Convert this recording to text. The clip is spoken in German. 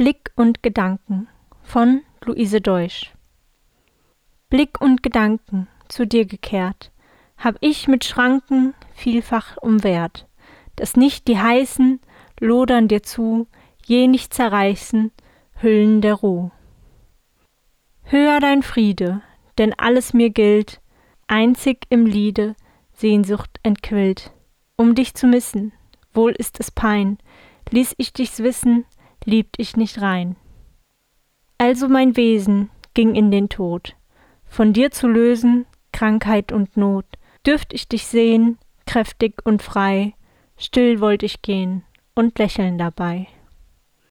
Blick und Gedanken von Luise Deutsch. Blick und Gedanken zu dir gekehrt, hab ich mit Schranken vielfach umwehrt, dass nicht die heißen lodern dir zu, je nicht zerreißen, Hüllen der Ruh. Höher dein Friede, denn alles mir gilt, einzig im Liede Sehnsucht entquillt, um dich zu missen, wohl ist es Pein, ließ ich dich's wissen, liebt ich nicht rein. Also mein Wesen ging in den Tod, von dir zu lösen, Krankheit und Not, dürft ich dich sehen, kräftig und frei, still wollt ich gehen und lächeln dabei.